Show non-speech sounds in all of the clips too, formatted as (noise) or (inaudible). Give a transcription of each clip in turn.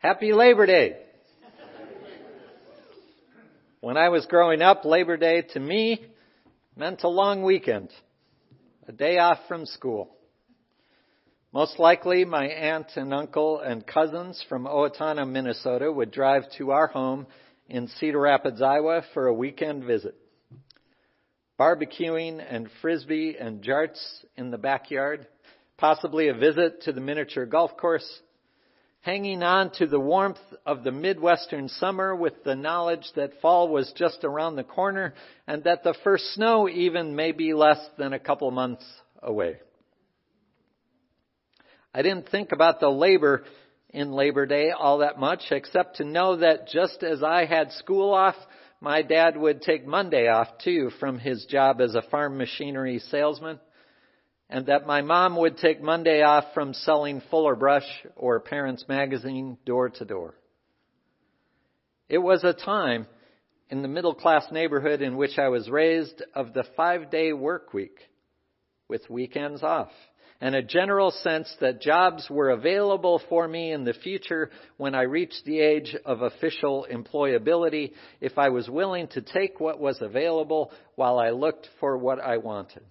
Happy Labor Day! When I was growing up, Labor Day to me meant a long weekend, a day off from school. Most likely, my aunt and uncle and cousins from Owatonna, Minnesota would drive to our home in Cedar Rapids, Iowa for a weekend visit. Barbecuing and frisbee and jarts in the backyard, possibly a visit to the miniature golf course, hanging on to the warmth of the Midwestern summer with the knowledge that fall was just around the corner and that the first snow even may be less than a couple months away. I didn't think about the labor in Labor Day all that much except to know that just as I had school off, my dad would take Monday off too from his job as a farm machinery salesman and that my mom would take Monday off from selling Fuller Brush or Parents Magazine door to door. It was a time in the middle class neighborhood in which I was raised of the five day work week with weekends off and a general sense that jobs were available for me in the future when I reached the age of official employability if I was willing to take what was available while I looked for what I wanted.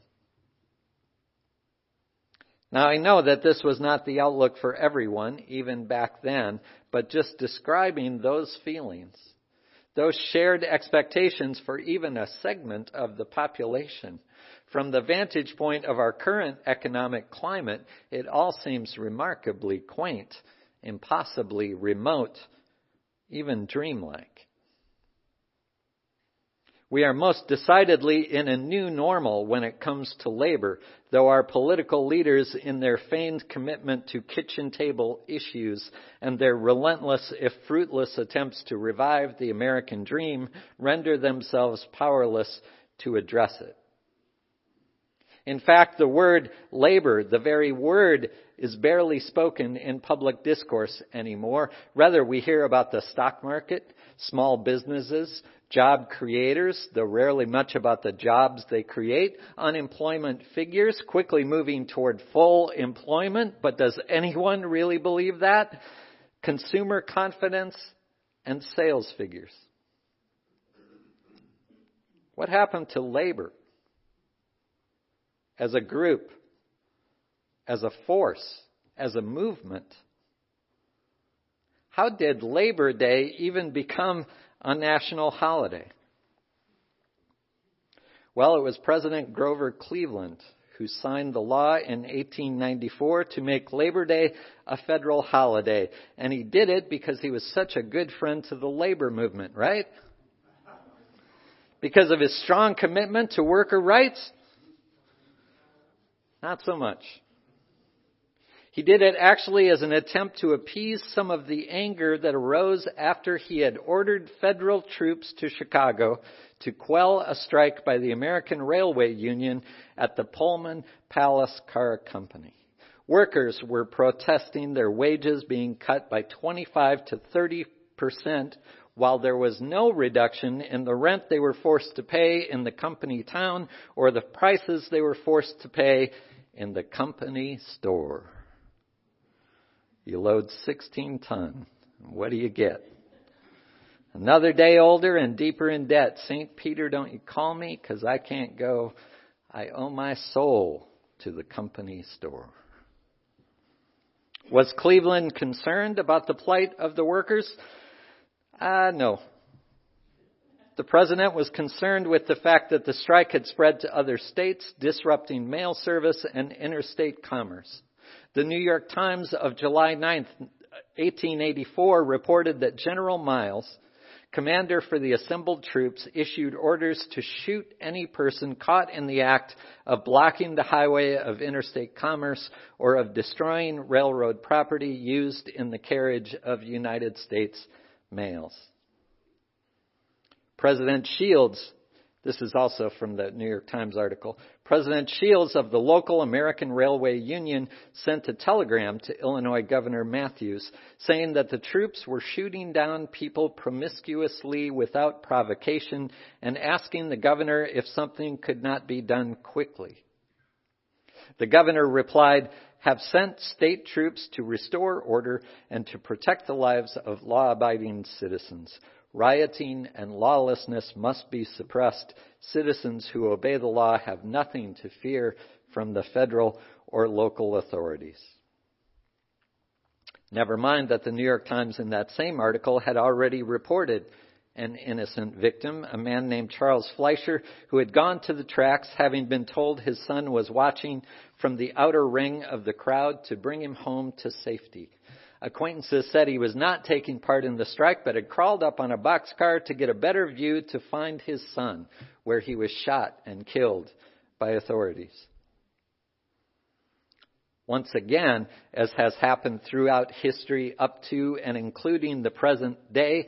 Now I know that this was not the outlook for everyone, even back then, but just describing those feelings, those shared expectations for even a segment of the population. From the vantage point of our current economic climate, it all seems remarkably quaint, impossibly remote, even dreamlike. We are most decidedly in a new normal when it comes to labor, though our political leaders, in their feigned commitment to kitchen table issues and their relentless, if fruitless, attempts to revive the American dream, render themselves powerless to address it. In fact, the word labor, the very word, is barely spoken in public discourse anymore. Rather, we hear about the stock market, small businesses, job creators, though rarely much about the jobs they create, unemployment figures quickly moving toward full employment, but does anyone really believe that? Consumer confidence and sales figures. What happened to labor? As a group, as a force, as a movement? How did Labor Day even become a national holiday? Well, it was President Grover Cleveland who signed the law in 1894 to make Labor Day a federal holiday. And he did it because he was such a good friend to the labor movement, right? Because of his strong commitment to worker rights? Not so much. He did it actually as an attempt to appease some of the anger that arose after he had ordered federal troops to Chicago to quell a strike by the American Railway Union at the Pullman Palace Car Company. Workers were protesting their wages being cut by 25 to 30 percent while there was no reduction in the rent they were forced to pay in the company town or the prices they were forced to pay in the company store. You load 16 ton. What do you get? Another day older and deeper in debt. St. Peter, don't you call me because I can't go. I owe my soul to the company store. Was Cleveland concerned about the plight of the workers? Uh, no. The president was concerned with the fact that the strike had spread to other states, disrupting mail service and interstate commerce. The New York Times of July 9, 1884 reported that General Miles, commander for the assembled troops, issued orders to shoot any person caught in the act of blocking the highway of interstate commerce or of destroying railroad property used in the carriage of United States mails. President Shields this is also from the New York Times article. President Shields of the local American Railway Union sent a telegram to Illinois Governor Matthews saying that the troops were shooting down people promiscuously without provocation and asking the governor if something could not be done quickly. The governor replied, have sent state troops to restore order and to protect the lives of law abiding citizens. Rioting and lawlessness must be suppressed. Citizens who obey the law have nothing to fear from the federal or local authorities. Never mind that the New York Times in that same article had already reported an innocent victim, a man named Charles Fleischer, who had gone to the tracks having been told his son was watching from the outer ring of the crowd to bring him home to safety. Acquaintances said he was not taking part in the strike, but had crawled up on a boxcar to get a better view to find his son, where he was shot and killed by authorities. Once again, as has happened throughout history up to and including the present day,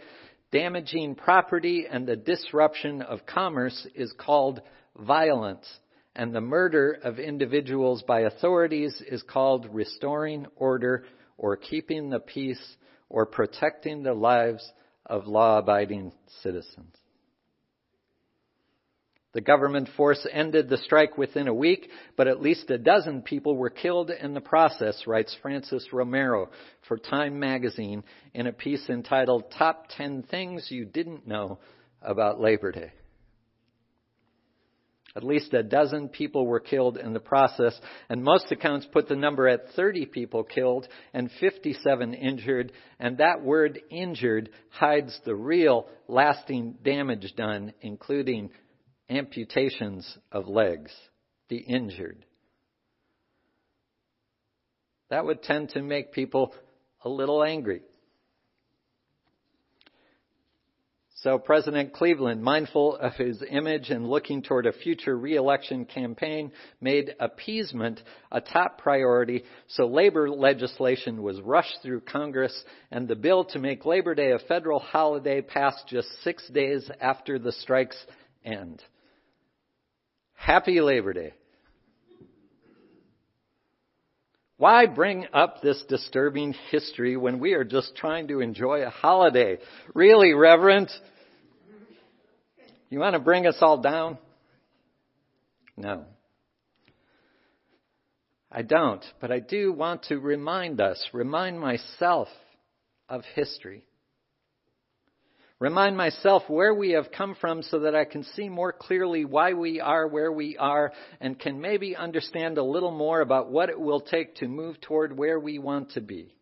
damaging property and the disruption of commerce is called violence, and the murder of individuals by authorities is called restoring order or keeping the peace or protecting the lives of law abiding citizens. The government force ended the strike within a week, but at least a dozen people were killed in the process, writes Francis Romero for Time magazine in a piece entitled Top 10 Things You Didn't Know About Labor Day. At least a dozen people were killed in the process, and most accounts put the number at 30 people killed and 57 injured, and that word injured hides the real lasting damage done, including amputations of legs, the injured. That would tend to make people a little angry. So President Cleveland, mindful of his image and looking toward a future reelection campaign, made appeasement a top priority. So labor legislation was rushed through Congress and the bill to make Labor Day a federal holiday passed just six days after the strike's end. Happy Labor Day. Why bring up this disturbing history when we are just trying to enjoy a holiday? Really, Reverend? You want to bring us all down? No. I don't, but I do want to remind us, remind myself of history. Remind myself where we have come from so that I can see more clearly why we are where we are and can maybe understand a little more about what it will take to move toward where we want to be.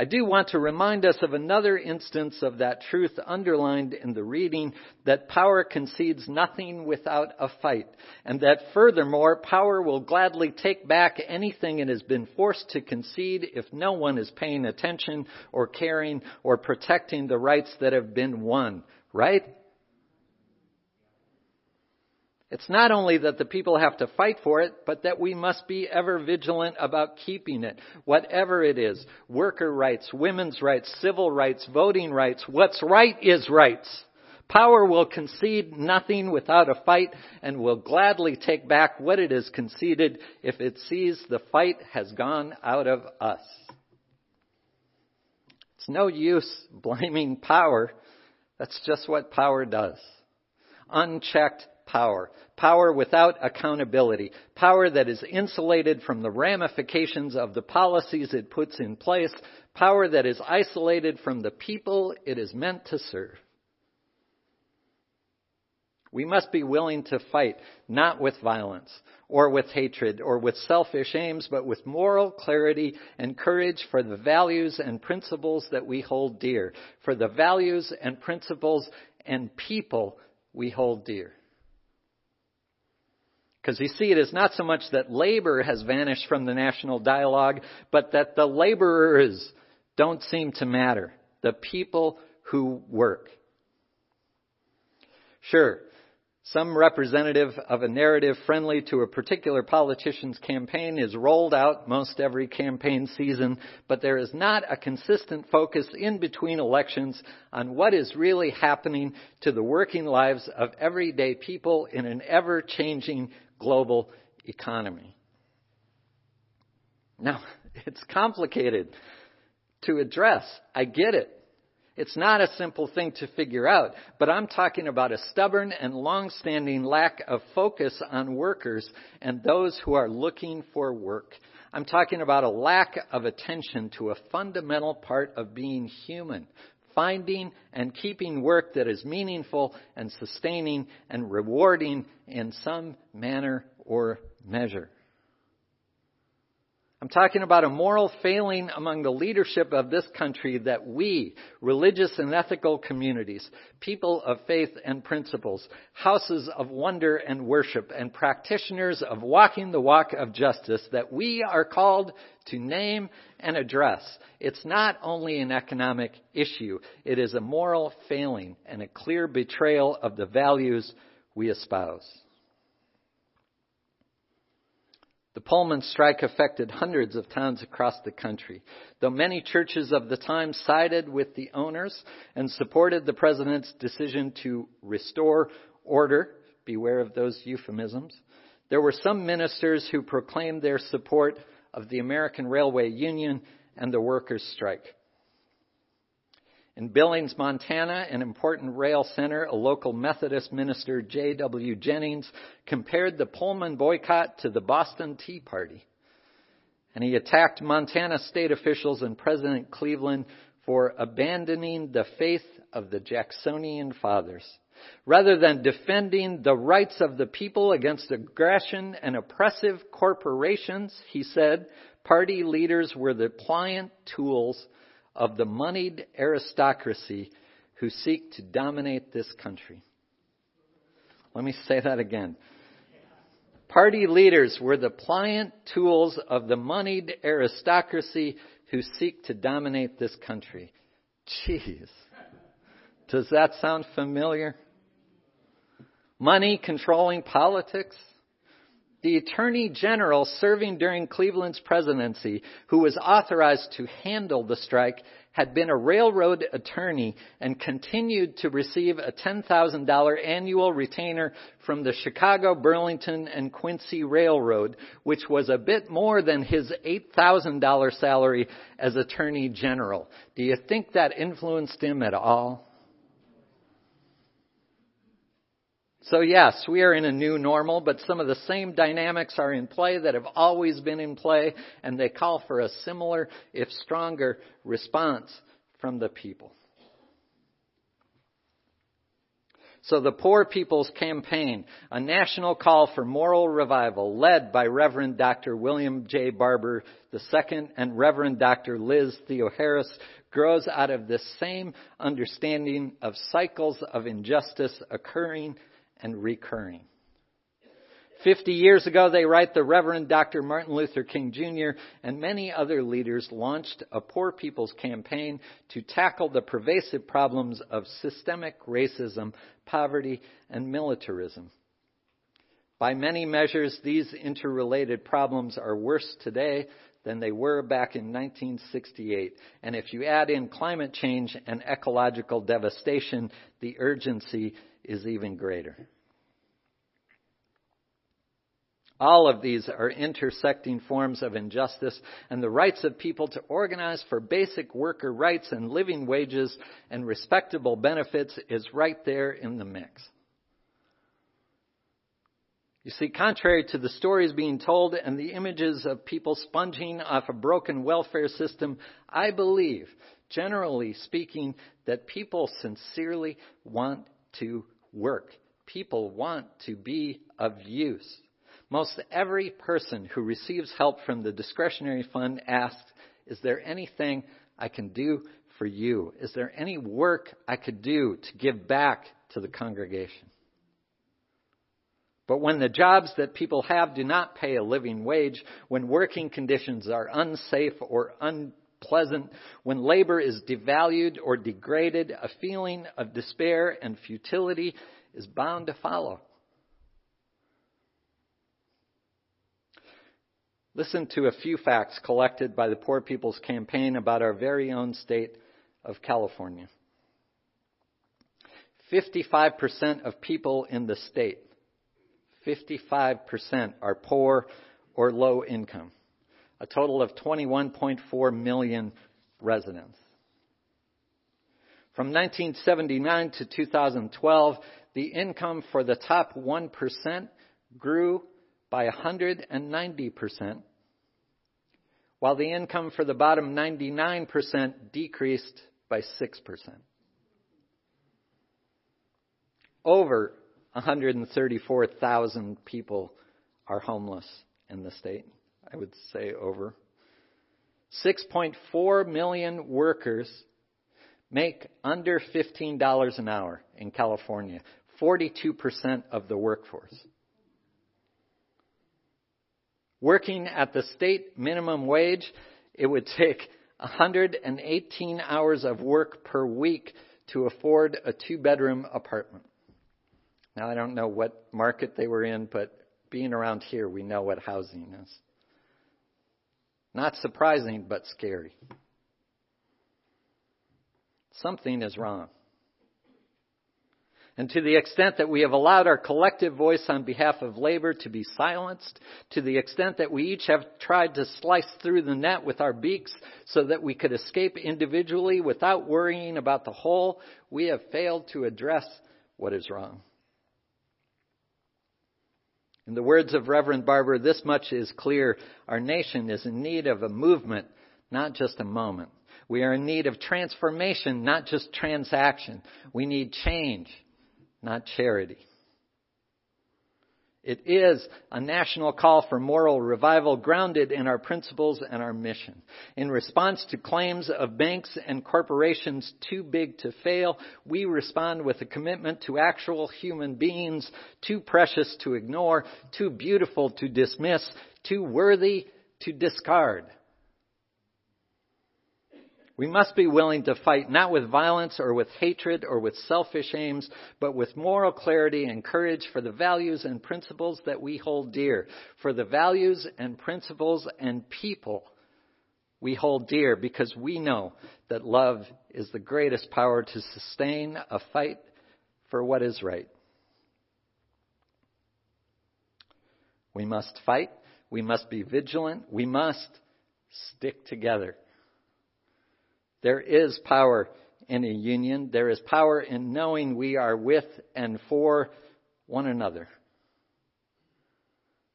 I do want to remind us of another instance of that truth underlined in the reading that power concedes nothing without a fight, and that furthermore, power will gladly take back anything it has been forced to concede if no one is paying attention or caring or protecting the rights that have been won. Right? It's not only that the people have to fight for it, but that we must be ever vigilant about keeping it, whatever it is. Worker rights, women's rights, civil rights, voting rights. What's right is rights. Power will concede nothing without a fight and will gladly take back what it has conceded if it sees the fight has gone out of us. It's no use blaming power. That's just what power does. Unchecked power. Power without accountability. Power that is insulated from the ramifications of the policies it puts in place. Power that is isolated from the people it is meant to serve. We must be willing to fight, not with violence, or with hatred, or with selfish aims, but with moral clarity and courage for the values and principles that we hold dear, for the values and principles and people we hold dear. Because you see, it is not so much that labor has vanished from the national dialogue, but that the laborers don't seem to matter. The people who work. Sure, some representative of a narrative friendly to a particular politician's campaign is rolled out most every campaign season, but there is not a consistent focus in between elections on what is really happening to the working lives of everyday people in an ever changing global economy. Now, (laughs) it's complicated to address. I get it. It's not a simple thing to figure out, but I'm talking about a stubborn and long-standing lack of focus on workers and those who are looking for work. I'm talking about a lack of attention to a fundamental part of being human, finding and keeping work that is meaningful and sustaining and rewarding in some manner or measure. I'm talking about a moral failing among the leadership of this country that we, religious and ethical communities, people of faith and principles, houses of wonder and worship, and practitioners of walking the walk of justice, that we are called to name and address. It's not only an economic issue, it is a moral failing and a clear betrayal of the values we espouse. The Pullman strike affected hundreds of towns across the country. Though many churches of the time sided with the owners and supported the president's decision to restore order, beware of those euphemisms, there were some ministers who proclaimed their support of the American Railway Union and the workers' strike. In Billings, Montana, an important rail center, a local Methodist minister, J.W. Jennings, compared the Pullman boycott to the Boston Tea Party. And he attacked Montana state officials and President Cleveland for abandoning the faith of the Jacksonian fathers. Rather than defending the rights of the people against aggression and oppressive corporations, he said, party leaders were the pliant tools of the moneyed aristocracy who seek to dominate this country. Let me say that again. Party leaders were the pliant tools of the moneyed aristocracy who seek to dominate this country. Jeez. Does that sound familiar? Money controlling politics? The Attorney General serving during Cleveland's presidency, who was authorized to handle the strike, had been a railroad attorney and continued to receive a $10,000 annual retainer from the Chicago, Burlington, and Quincy Railroad, which was a bit more than his $8,000 salary as Attorney General. Do you think that influenced him at all? So yes, we are in a new normal, but some of the same dynamics are in play that have always been in play, and they call for a similar, if stronger, response from the people. So the Poor People's Campaign, a national call for moral revival led by Reverend Dr. William J. Barber II and Reverend Dr. Liz Theoharis, grows out of this same understanding of cycles of injustice occurring and recurring. Fifty years ago, they write the Reverend Dr. Martin Luther King Jr. and many other leaders launched a poor people's campaign to tackle the pervasive problems of systemic racism, poverty, and militarism. By many measures, these interrelated problems are worse today than they were back in 1968. And if you add in climate change and ecological devastation, the urgency is even greater. All of these are intersecting forms of injustice, and the rights of people to organize for basic worker rights and living wages and respectable benefits is right there in the mix. You see, contrary to the stories being told and the images of people sponging off a broken welfare system, I believe, generally speaking, that people sincerely want to work. People want to be of use. Most every person who receives help from the discretionary fund asks, Is there anything I can do for you? Is there any work I could do to give back to the congregation? But when the jobs that people have do not pay a living wage, when working conditions are unsafe or unpleasant, when labor is devalued or degraded, a feeling of despair and futility is bound to follow. Listen to a few facts collected by the Poor People's Campaign about our very own state of California. 55% of people in the state, 55% are poor or low income, a total of 21.4 million residents. From 1979 to 2012, the income for the top 1% grew by 190%, while the income for the bottom 99% decreased by 6%. Over 134,000 people are homeless in the state. I would say over. 6.4 million workers make under $15 an hour in California, 42% of the workforce. Working at the state minimum wage, it would take 118 hours of work per week to afford a two bedroom apartment. Now, I don't know what market they were in, but being around here, we know what housing is. Not surprising, but scary. Something is wrong. And to the extent that we have allowed our collective voice on behalf of labor to be silenced, to the extent that we each have tried to slice through the net with our beaks so that we could escape individually without worrying about the whole, we have failed to address what is wrong. In the words of Reverend Barber, this much is clear. Our nation is in need of a movement, not just a moment. We are in need of transformation, not just transaction. We need change, not charity. It is a national call for moral revival grounded in our principles and our mission. In response to claims of banks and corporations too big to fail, we respond with a commitment to actual human beings too precious to ignore, too beautiful to dismiss, too worthy to discard. We must be willing to fight not with violence or with hatred or with selfish aims, but with moral clarity and courage for the values and principles that we hold dear, for the values and principles and people we hold dear because we know that love is the greatest power to sustain a fight for what is right. We must fight. We must be vigilant. We must stick together. There is power in a union. There is power in knowing we are with and for one another.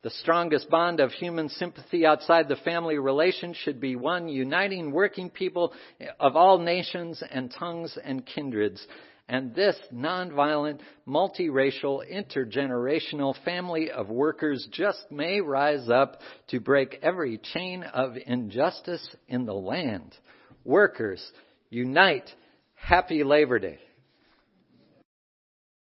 The strongest bond of human sympathy outside the family relation should be one uniting working people of all nations and tongues and kindreds. And this nonviolent, multiracial, intergenerational family of workers just may rise up to break every chain of injustice in the land. Workers, unite. Happy Labor Day.